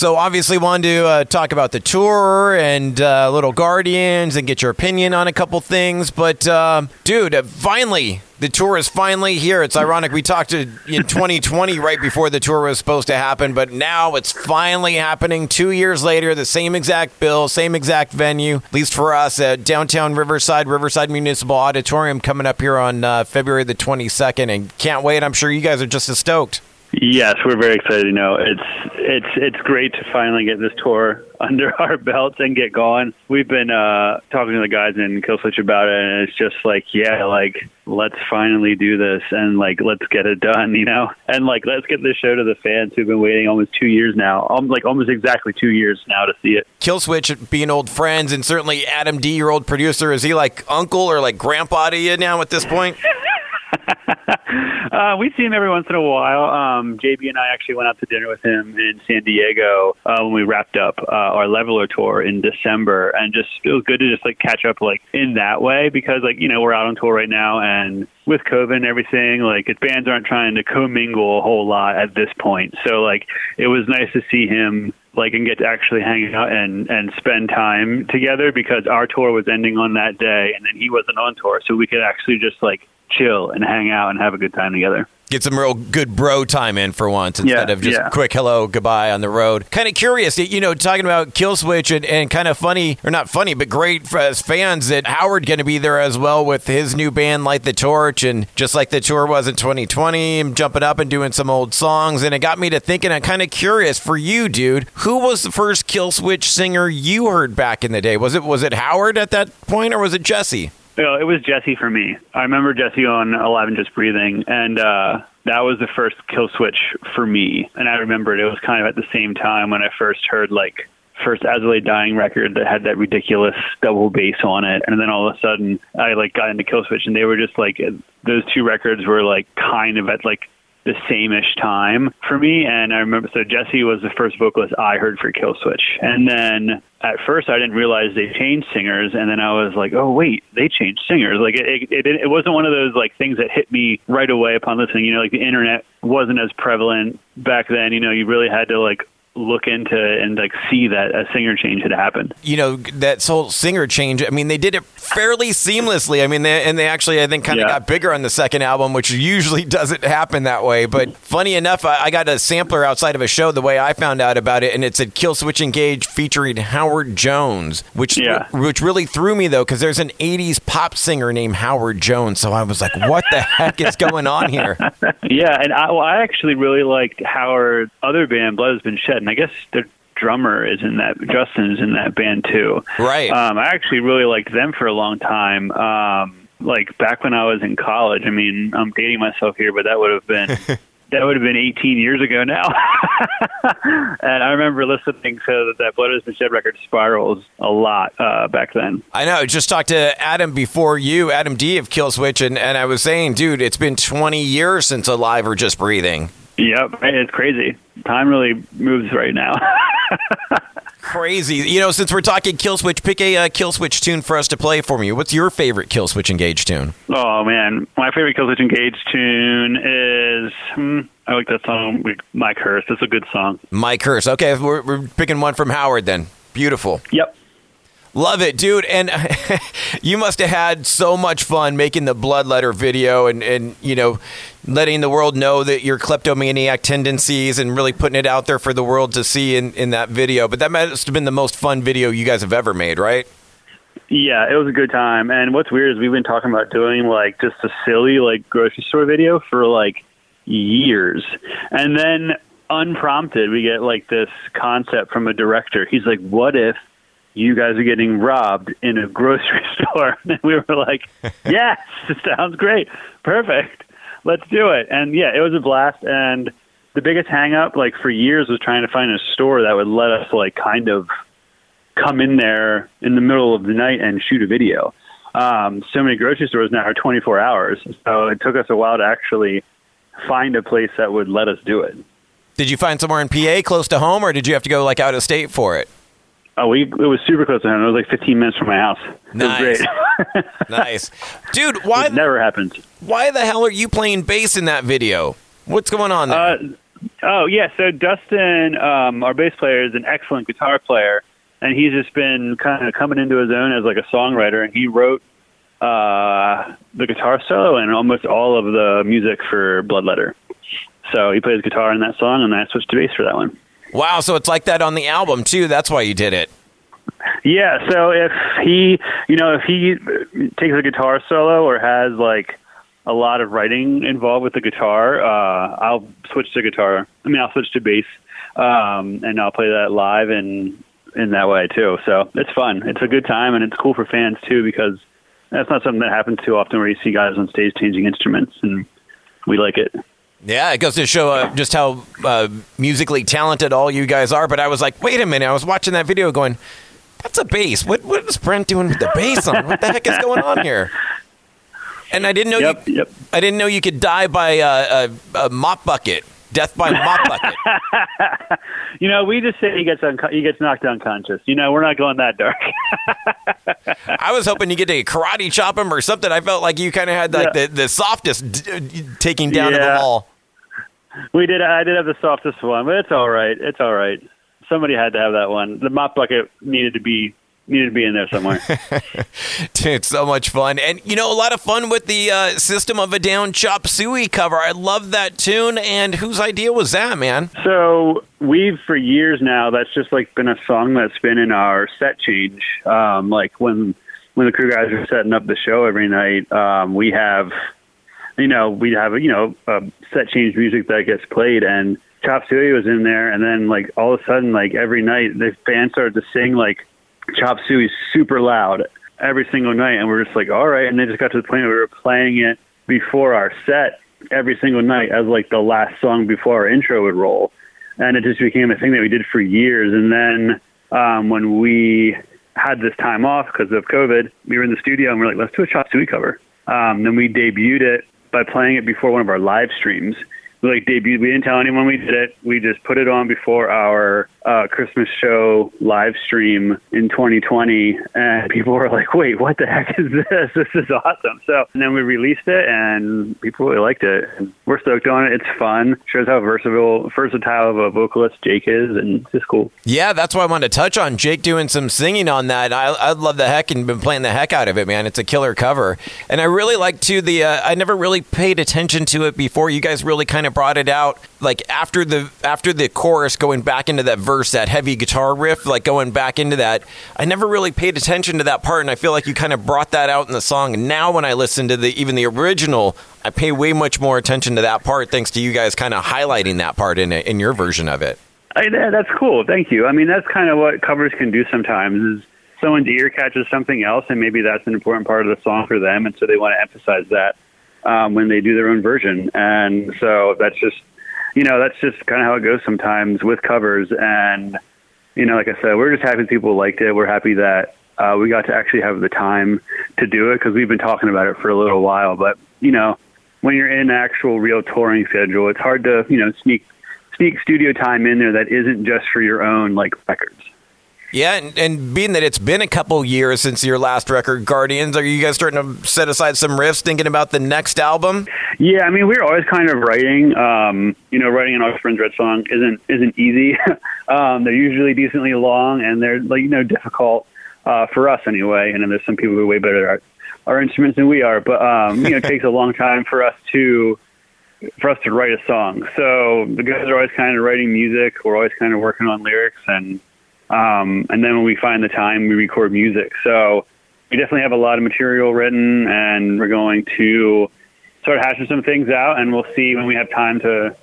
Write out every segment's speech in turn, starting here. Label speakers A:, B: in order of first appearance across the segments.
A: So obviously wanted to uh, talk about the tour and uh, Little Guardians and get your opinion on a couple things. But uh, dude, finally the tour is finally here. It's ironic we talked to, in 2020 right before the tour was supposed to happen, but now it's finally happening. Two years later, the same exact bill, same exact venue. At least for us at downtown Riverside, Riverside Municipal Auditorium, coming up here on uh, February the 22nd, and can't wait. I'm sure you guys are just as stoked.
B: Yes, we're very excited. You know, it's it's it's great to finally get this tour under our belts and get going. We've been uh, talking to the guys in Killswitch about it, and it's just like, yeah, like let's finally do this and like let's get it done, you know, and like let's get this show to the fans who've been waiting almost two years now, um, like almost exactly two years now to see it.
A: Killswitch being old friends, and certainly Adam D, your old producer, is he like uncle or like grandpa to you now at this point?
B: uh, we see him every once in a while. Um, JB and I actually went out to dinner with him in San Diego uh, when we wrapped up uh, our Leveler tour in December, and just it was good to just like catch up like in that way because like you know we're out on tour right now and with COVID and everything, like bands aren't trying to commingle a whole lot at this point. So like it was nice to see him like and get to actually hang out and and spend time together because our tour was ending on that day and then he wasn't on tour, so we could actually just like chill and hang out and have a good time together.
A: Get some real good bro time in for once instead
B: Yeah,
A: of just
B: yeah.
A: quick hello, goodbye on the road. Kind of curious, you know, talking about Killswitch and, and kind of funny, or not funny, but great for as fans that Howard going to be there as well with his new band, Light the Torch. And just like the tour was in 2020, him jumping up and doing some old songs. And it got me to thinking, I'm kind of curious for you, dude, who was the first Killswitch singer you heard back in the day? Was it, was it Howard at that point or was it Jesse?
B: You know, it was Jesse for me. I remember Jesse on Alive and Just Breathing, and uh, that was the first Killswitch for me. And I remembered it was kind of at the same time when I first heard like first Lay Dying record that had that ridiculous double bass on it, and then all of a sudden I like got into Killswitch, and they were just like those two records were like kind of at like the same-ish time for me. And I remember, so Jesse was the first vocalist I heard for Killswitch. And then at first I didn't realize they changed singers. And then I was like, oh, wait, they changed singers. Like it, it, it, wasn't one of those like things that hit me right away upon listening. You know, like the internet wasn't as prevalent back then. You know, you really had to like look into and like see that a singer change had happened.
A: you know that whole singer change. I mean, they did it fairly seamlessly. I mean, they, and they actually, I think, kind of
B: Yeah.
A: got bigger on the second album, which usually doesn't happen that way. But funny enough, I, I got a sampler outside of a show. The way I found out about it, and it said "Killswitch Engage" featuring Howard Jones, which
B: Yeah.
A: which really threw me though, because there's an '80s pop singer named Howard Jones. So I was like, what the heck is going on here?
B: Yeah, and I, well, I actually really liked Howard's other band, Blood Has Been Shed, and I guess the drummer is in that. Justin is in that band too.
A: Right.
B: Um, I actually really liked them for a long time. Um, like back when I was in college. I mean, I'm dating myself here, but that would have been that would have been 18 years ago now. and I remember listening to that Blood Has Been Shed record, Spirals, a lot uh, back then.
A: I know. Just talked to Adam before you, Adam D of Killswitch, and, and I was saying, dude, it's been 20 years since Alive or Just Breathing.
B: Yep, it's crazy. Time really moves right now.
A: Crazy. You know, since we're talking Killswitch, pick a uh, Killswitch tune for us to play for me. What's your favorite Killswitch Engage tune?
B: Oh man, my favorite Killswitch Engage tune is hmm, I like that song, My Curse. It's a good song.
A: My Curse. Okay, we're, we're picking one from Howard then. Beautiful.
B: Yep.
A: Love it, dude. And you must have had so much fun making the Bloodletter video and, and, you know, letting the world know that your kleptomaniac tendencies and really putting it out there for the world to see in, in that video. But that must have been the most fun video you guys have ever made, right?
B: Yeah, it was a good time. And what's weird is we've been talking about doing like just a silly like grocery store video for like years. And then unprompted we get like this concept from a director. He's like, What if you guys are getting robbed in a grocery store? And we were like, Yes, sounds great. Perfect. Let's do it. And yeah, it was a blast and the biggest hang up like for years was trying to find a store that would let us like kind of come in there in the middle of the night and shoot a video. Um, so many grocery stores now are 24 hours, so it took us a while to actually find a place that would let us do it.
A: Did you find somewhere in PA close to home, or did you have to go like out of state for it?
B: Oh, we it was super close to home. It was like 15 minutes from my house.
A: Nice. Nice, dude. Why
B: it never happens.
A: why the hell are you playing bass in that video? What's going on there?
B: Uh, Oh yeah, so Dustin, um, our bass player, is an excellent guitar player, and he's just been kind of coming into his own as like a songwriter. And he wrote uh, the guitar solo and almost all of the music for Bloodletter. So he plays guitar in that song, and then I switched to bass for that one.
A: Wow, so it's like that on the album too. That's why you did it.
B: Yeah, so if he, you know, if he takes a guitar solo or has like a lot of writing involved with the guitar, uh, I'll switch to guitar. I mean, I'll switch to bass, um, and I'll play that live and in that way too. So it's fun. It's a good time, and it's cool for fans too because that's not something that happens too often where you see guys on stage changing instruments, and we like it.
A: Yeah, it goes to show uh, just how uh, musically talented all you guys are. But I was like, wait a minute. I was watching that video going, that's a bass. What what is Brent doing with the bass on? What the heck is going on here? And I didn't know
B: Yep,
A: you.
B: yep.
A: I didn't know you could die by uh, a, a mop bucket. Death by mop bucket.
B: You know, we just say he gets unco- he gets knocked unconscious. You know, we're not going that dark.
A: I was hoping you get to karate chop him or something. I felt like you kind of had like
B: Yeah.
A: the, the softest d- uh, d- taking down of them
B: Yeah.
A: all.
B: we did. I did have the softest one, but it's all right. It's all right. Somebody had to have that one. The mop bucket needed to be needed to be in there somewhere.
A: Dude, so much fun. And, you know, a lot of fun with the uh, System of a Down Chop Suey cover. I love that tune. And whose idea was that, man?
B: So we've for years now. That's just like been a song that's been in our set change. Um, like when when the crew guys are setting up the show every night, um, we have you know we have you know uh, set change music that gets played and. Chop Suey was in there, and then like all of a sudden, like every night, the band started to sing like Chop Suey super loud every single night, and we're just like, all right. And they just got to the point where we were playing it before our set every single night as like the last song before our intro would roll, and it just became a thing that we did for years. And then um, when we had this time off because of COVID, we were in the studio and we are like, let's do a Chop Suey cover. Um, then we debuted it by playing it before one of our live streams. Like debuted. We didn't tell anyone we did it. We just put it on before our uh, Christmas show live stream in 2020, and people were like, "Wait, what the heck is this? This is awesome!" So, and then we released it, and people really liked it. And we're stoked on it. It's fun. Shows how versatile, versatile of a vocalist Jake is, and it's just cool.
A: Yeah, that's why I wanted to touch on Jake doing some singing on that. I, I love the heck and been playing the heck out of it, man. It's a killer cover, and I really like too the. Uh, I never really paid attention to it before. You guys really kind of brought it out, like after the after the chorus, going back into that verse, that heavy guitar riff, like going back into that. I never really paid attention to that part, and I feel like you kind of brought that out in the song. And now when I listen to the even the original, I pay way much more attention to that part, thanks to you guys kind of highlighting that part in it, in your version of it.
B: I, that's cool. Thank you. I mean, that's kind of what covers can do sometimes. Is someone's ear catches something else, and maybe that's an important part of the song for them, and so they want to emphasize that um, when they do their own version. And so that's just, you know, that's just kind of how it goes sometimes with covers. And you know, like I said, we're just happy people liked it. We're happy that uh, we got to actually have the time to do it because we've been talking about it for a little while. But you know, when you're in actual real touring schedule, it's hard to you know sneak sneak studio time in there that isn't just for your own like records.
A: Yeah, and, and being that it's been a couple years since your last record, Guardians, are you guys starting to set aside some riffs, thinking about the next album?
B: Yeah, I mean, we're always kind of writing. Um, you know, writing an August Burns Red song isn't isn't easy. um, they're usually decently long, and they're like you know difficult uh, for us anyway. And then there's some people who are way better at our, our instruments than we are, but um, you know, it takes a long time for us to for us to write a song. So the guys are always kind of writing music. We're always kind of working on lyrics, and um, and then when we find the time, we record music. So we definitely have a lot of material written, and we're going to start hashing some things out, and we'll see when we have time to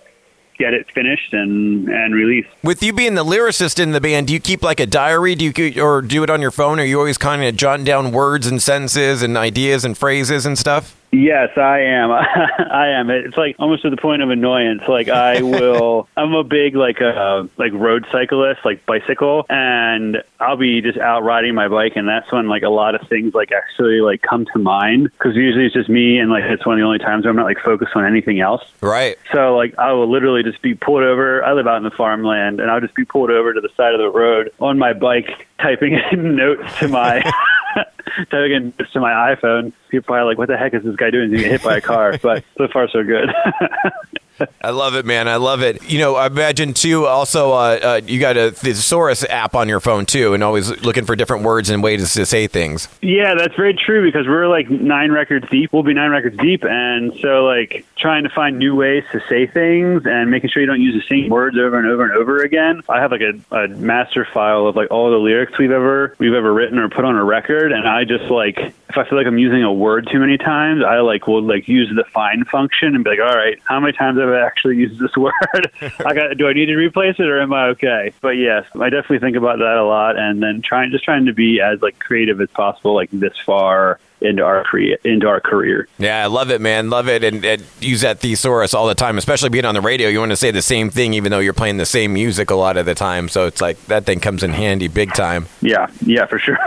B: get it finished and and released.
A: With you being the lyricist in the band, do you keep like a diary? Do you or do it on your phone? Are you always kind of jotting down words and sentences and ideas and phrases and stuff?
B: Yes, I am. I am. It's like almost to the point of annoyance. Like I will. I'm a big like uh like road cyclist, like bicycle, and I'll be just out riding my bike, and that's when like a lot of things like actually like come to mind because usually it's just me, and like it's one of the only times where I'm not like focused on anything else.
A: Right.
B: So like I will literally just be pulled over. I live out in the farmland, and I'll just be pulled over to the side of the road on my bike, typing in notes to my typing in to my iPhone. People are like, "What the heck is this guy doing? He's get hit by a car?" But so far, so good.
A: I love it, man. I love it. You know, I imagine too. Also, uh, uh, you got a thesaurus app on your phone too, and always looking for different words and ways to say things.
B: Yeah, that's very true because we're like nine records deep. We'll be nine records deep, and so like trying to find new ways to say things and making sure you don't use the same words over and over and over again. I have like a, a master file of like all the lyrics we've ever we've ever written or put on a record, and I just like if I feel like I'm using a word too many times, I like will like use the find function and be like, all right, how many times have I actually used this word? I got do I need to replace it or am I okay? But yes, I definitely think about that a lot, and then trying just trying to be as like creative as possible, like this far into our crea- into our career.
A: Yeah, I love it, man. Love it, and, and, use that thesaurus all the time. Especially being on the radio, you want to say the same thing, even though you're playing the same music a lot of the time. So it's like that thing comes in handy big time.
B: Yeah, yeah, for sure,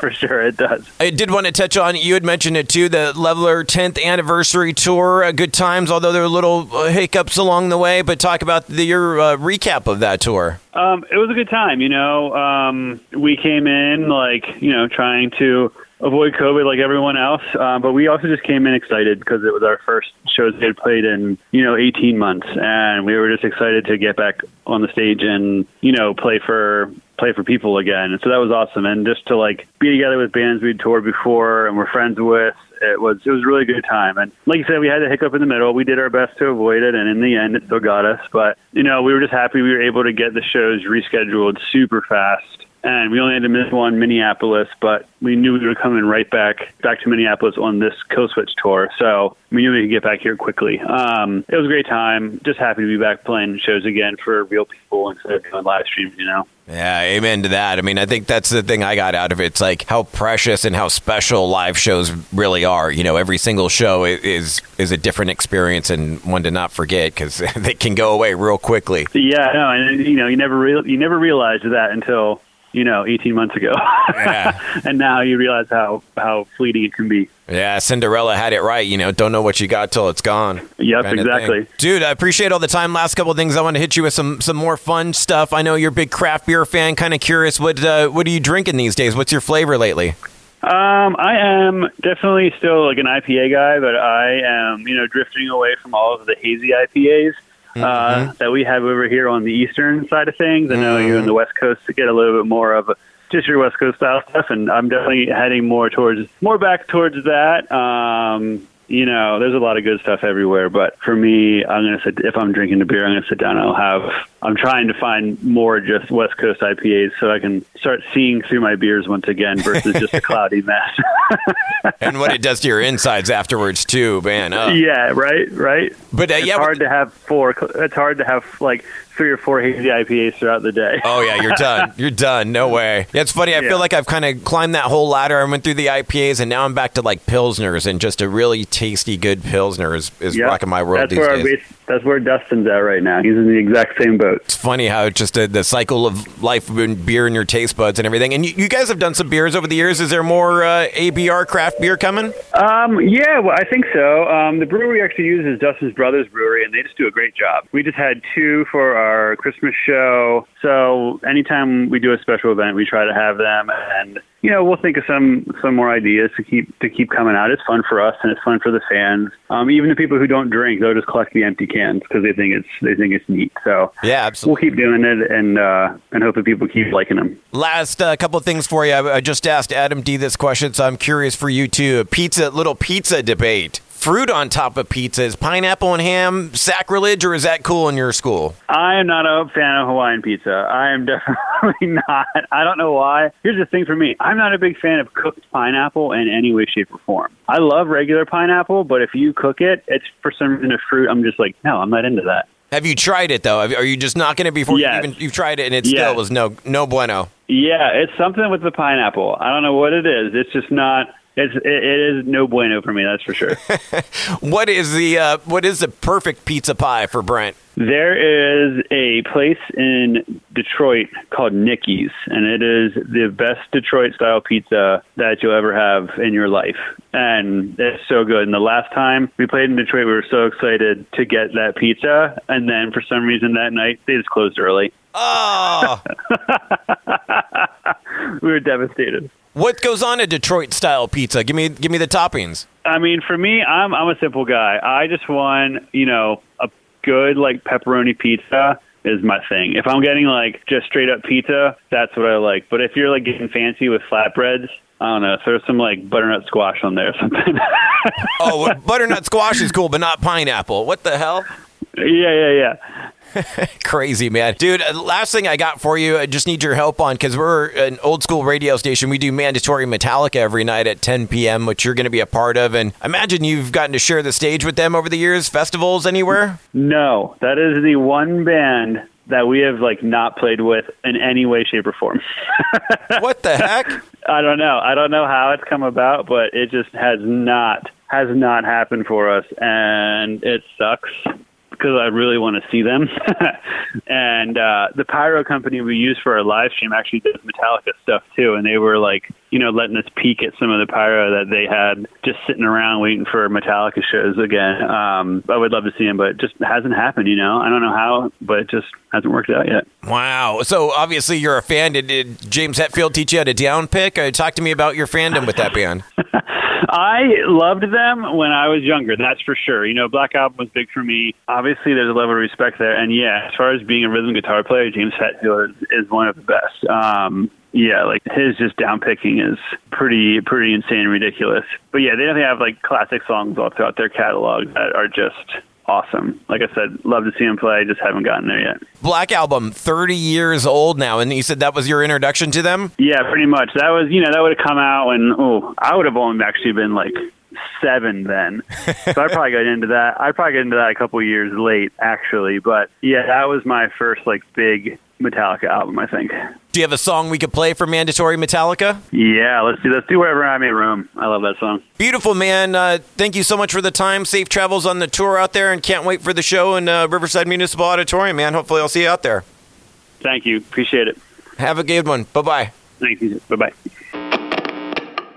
B: for sure, it does.
A: I did want to touch on. You had mentioned it too, the Leveler 10th anniversary tour. Uh, good times, although there were little uh, hiccups along the way. But talk about the, your uh, recap of that tour.
B: Um, it was a good time. You know, um, we came in like you know trying to avoid COVID like everyone else. Uh, but we also just came in excited because it was our first shows we had played in, you know, 18 months. And we were just excited to get back on the stage and, you know, play for play for people again. And so that was awesome. And just to like be together with bands we'd toured before and we're friends with, it was it was a really good time. And like you said, we had a hiccup in the middle. We did our best to avoid it, and in the end, it still got us. But you know, we were just happy we were able to get the shows rescheduled super fast and we only had to miss one Minneapolis, but we knew we were coming right back back to Minneapolis on this Killswitch tour, so we knew we could get back here quickly. Um, it was a great time. Just happy to be back playing shows again for real people instead of doing live streams, you know.
A: Yeah, amen to that. I mean, I think that's the thing I got out of it. It's like how precious and how special live shows really are. You know, every single show is is a different experience and one to not forget because they can go away real quickly.
B: Yeah, no, and you know, you never re- you never realize that until you know, 18 months ago. Yeah. and now you realize how, how fleeting it can be.
A: Yeah, Cinderella had it right. You know, don't know what you got till it's gone.
B: Yep, exactly.
A: Dude, I appreciate all the time. Last couple of things, I want to hit you with some some more fun stuff. I know you're a big craft beer fan. Kind of curious, what uh, what are you drinking these days? What's your flavor lately?
B: Um, I am definitely still like an IPA guy, but I am you know drifting away from all of the hazy IPAs. Uh, mm-hmm. that we have over here on the eastern side of things. I know mm-hmm. you're on the west coast to get a little bit more of a, just your west coast style stuff, and I'm definitely heading more towards more back towards that. Um, you know, there's a lot of good stuff everywhere, but for me, I'm gonna sit. If I'm drinking the beer, I'm gonna sit down. I'll have. I'm trying to find more just West Coast IPAs so I can start seeing through my beers once again versus just a cloudy mess.
A: and what it does to your insides afterwards too, man. Oh.
B: Yeah, right, right.
A: But uh,
B: it's
A: yeah,
B: hard to have four. It's hard to have like three or four hazy IPAs throughout the day.
A: oh yeah, you're done. You're done. No way. Yeah, it's funny. I yeah. feel like I've kind of climbed that whole ladder. I went through the IPAs, and now I'm back to like pilsners, and just a really tasty, good pilsner is, is yep. rocking my world
B: that's
A: these
B: where
A: days.
B: Base, that's where Dustin's at right now. He's in the exact same boat.
A: It's funny how it's just uh, the cycle of life, and beer and your taste buds and everything. And you, you, guys have done some beers over the years. Is there more uh, ABR craft beer coming?
B: Um, yeah, well, I think so. Um, the brewery actually uses Dustin's Brothers Brewery, and they just do a great job. We just had two for our Christmas show. So anytime we do a special event, we try to have them, and you know we'll think of some some more ideas to keep to keep coming out. It's fun for us, and it's fun for the fans. Um, even the people who don't drink, they'll just collect the empty cans because they think it's they think it's neat. So
A: yeah, absolutely.
B: we'll keep doing it, and uh, and hope that people keep liking them.
A: Last uh, couple of things for you. I, I just asked Adam D this question, so I'm curious for you too. Pizza, little pizza debate fruit on top of pizza. Is pineapple and ham sacrilege, or is that cool in your school?
B: I am not a fan of Hawaiian pizza. I am definitely not. I don't know why. Here's the thing for me I'm not a big fan of cooked pineapple in any way, shape, or form. I love regular pineapple, but if you cook it, it's for some reason a fruit. I'm just like, no, I'm not into that.
A: Have you tried it though? Are you just knocking it before yes. you even you've tried it and it yes. still was no no bueno?
B: Yeah, it's something with the pineapple. I don't know what it is. It's just not it's, it, it is no bueno for me, that's for sure.
A: what is the uh, what is the perfect pizza pie for Brent?
B: There is a place in Detroit called Nicky's, and it is the best Detroit style pizza that you'll ever have in your life. And it's so good. And the last time we played in Detroit, we were so excited to get that pizza, and then for some reason that night they just closed early.
A: Oh,
B: we were devastated.
A: What goes on a Detroit style pizza? Give me give me the toppings.
B: I mean, for me, I'm I'm a simple guy. I just want you know a good like pepperoni pizza is my thing. If I'm getting like just straight up pizza, that's what I like. But if you're like getting fancy with flatbreads, I don't know, throw some like butternut squash on there or something.
A: oh, butternut squash is cool, but not pineapple. What the hell?
B: Yeah, yeah, yeah.
A: Crazy, man. Dude, uh, last thing I got for you, I just need your help on because we're an old school radio station. We do mandatory Metallica every night at 10 p.m., which you're going to be a part of. And imagine you've gotten to share the stage with them over the years, festivals anywhere?
B: No, that is the one band that we have like not played with in any way, shape, or form.
A: what the heck?
B: I don't know. I don't know how it's come about, but it just has not has not happened for us, and it sucks because I really want to see them. and uh, the pyro company we use for our live stream actually does Metallica stuff too, and they were like, you know, letting us peek at some of the pyro that they had just sitting around waiting for Metallica shows again. Um, I would love to see them, but it just hasn't happened. You know, I don't know how, but it just hasn't worked out yet.
A: Wow. So obviously you're a fan. Did, did James Hetfield teach you how to down pick? Uh, talk to me about your fandom with that band.
B: I loved them when I was younger, that's for sure. You know, Black Album was big for me. Obviously, there's a level of respect there. And yeah, as far as being a rhythm guitar player, James Hetfield is, is one of the best. Um, yeah, like his just down picking is pretty pretty insane and ridiculous. But yeah, they definitely have like classic songs all throughout their catalog that are just awesome. Like I said, love to see him play. Just haven't gotten there yet.
A: Black Album, 30 years old now, and you said that was your introduction to them?
B: Yeah, pretty much. That was, you know, that would have come out when, oh, I would have only actually been like seven then. so I probably got into that. I probably got into that a couple years late, actually. But yeah, that was my first like big Metallica album, I think.
A: Do you have a song we could play for Mandatory Metallica?
B: Yeah, let's do let's do Wherever I May Roam. I love that song.
A: Beautiful, man. Uh, thank you so much for the time. Safe travels on the tour out there, and can't wait for the show in uh, Riverside Municipal Auditorium, man. Hopefully, I'll see you out there.
B: Thank you. Appreciate it.
A: Have a good one. Bye bye.
B: Thank you. Bye bye.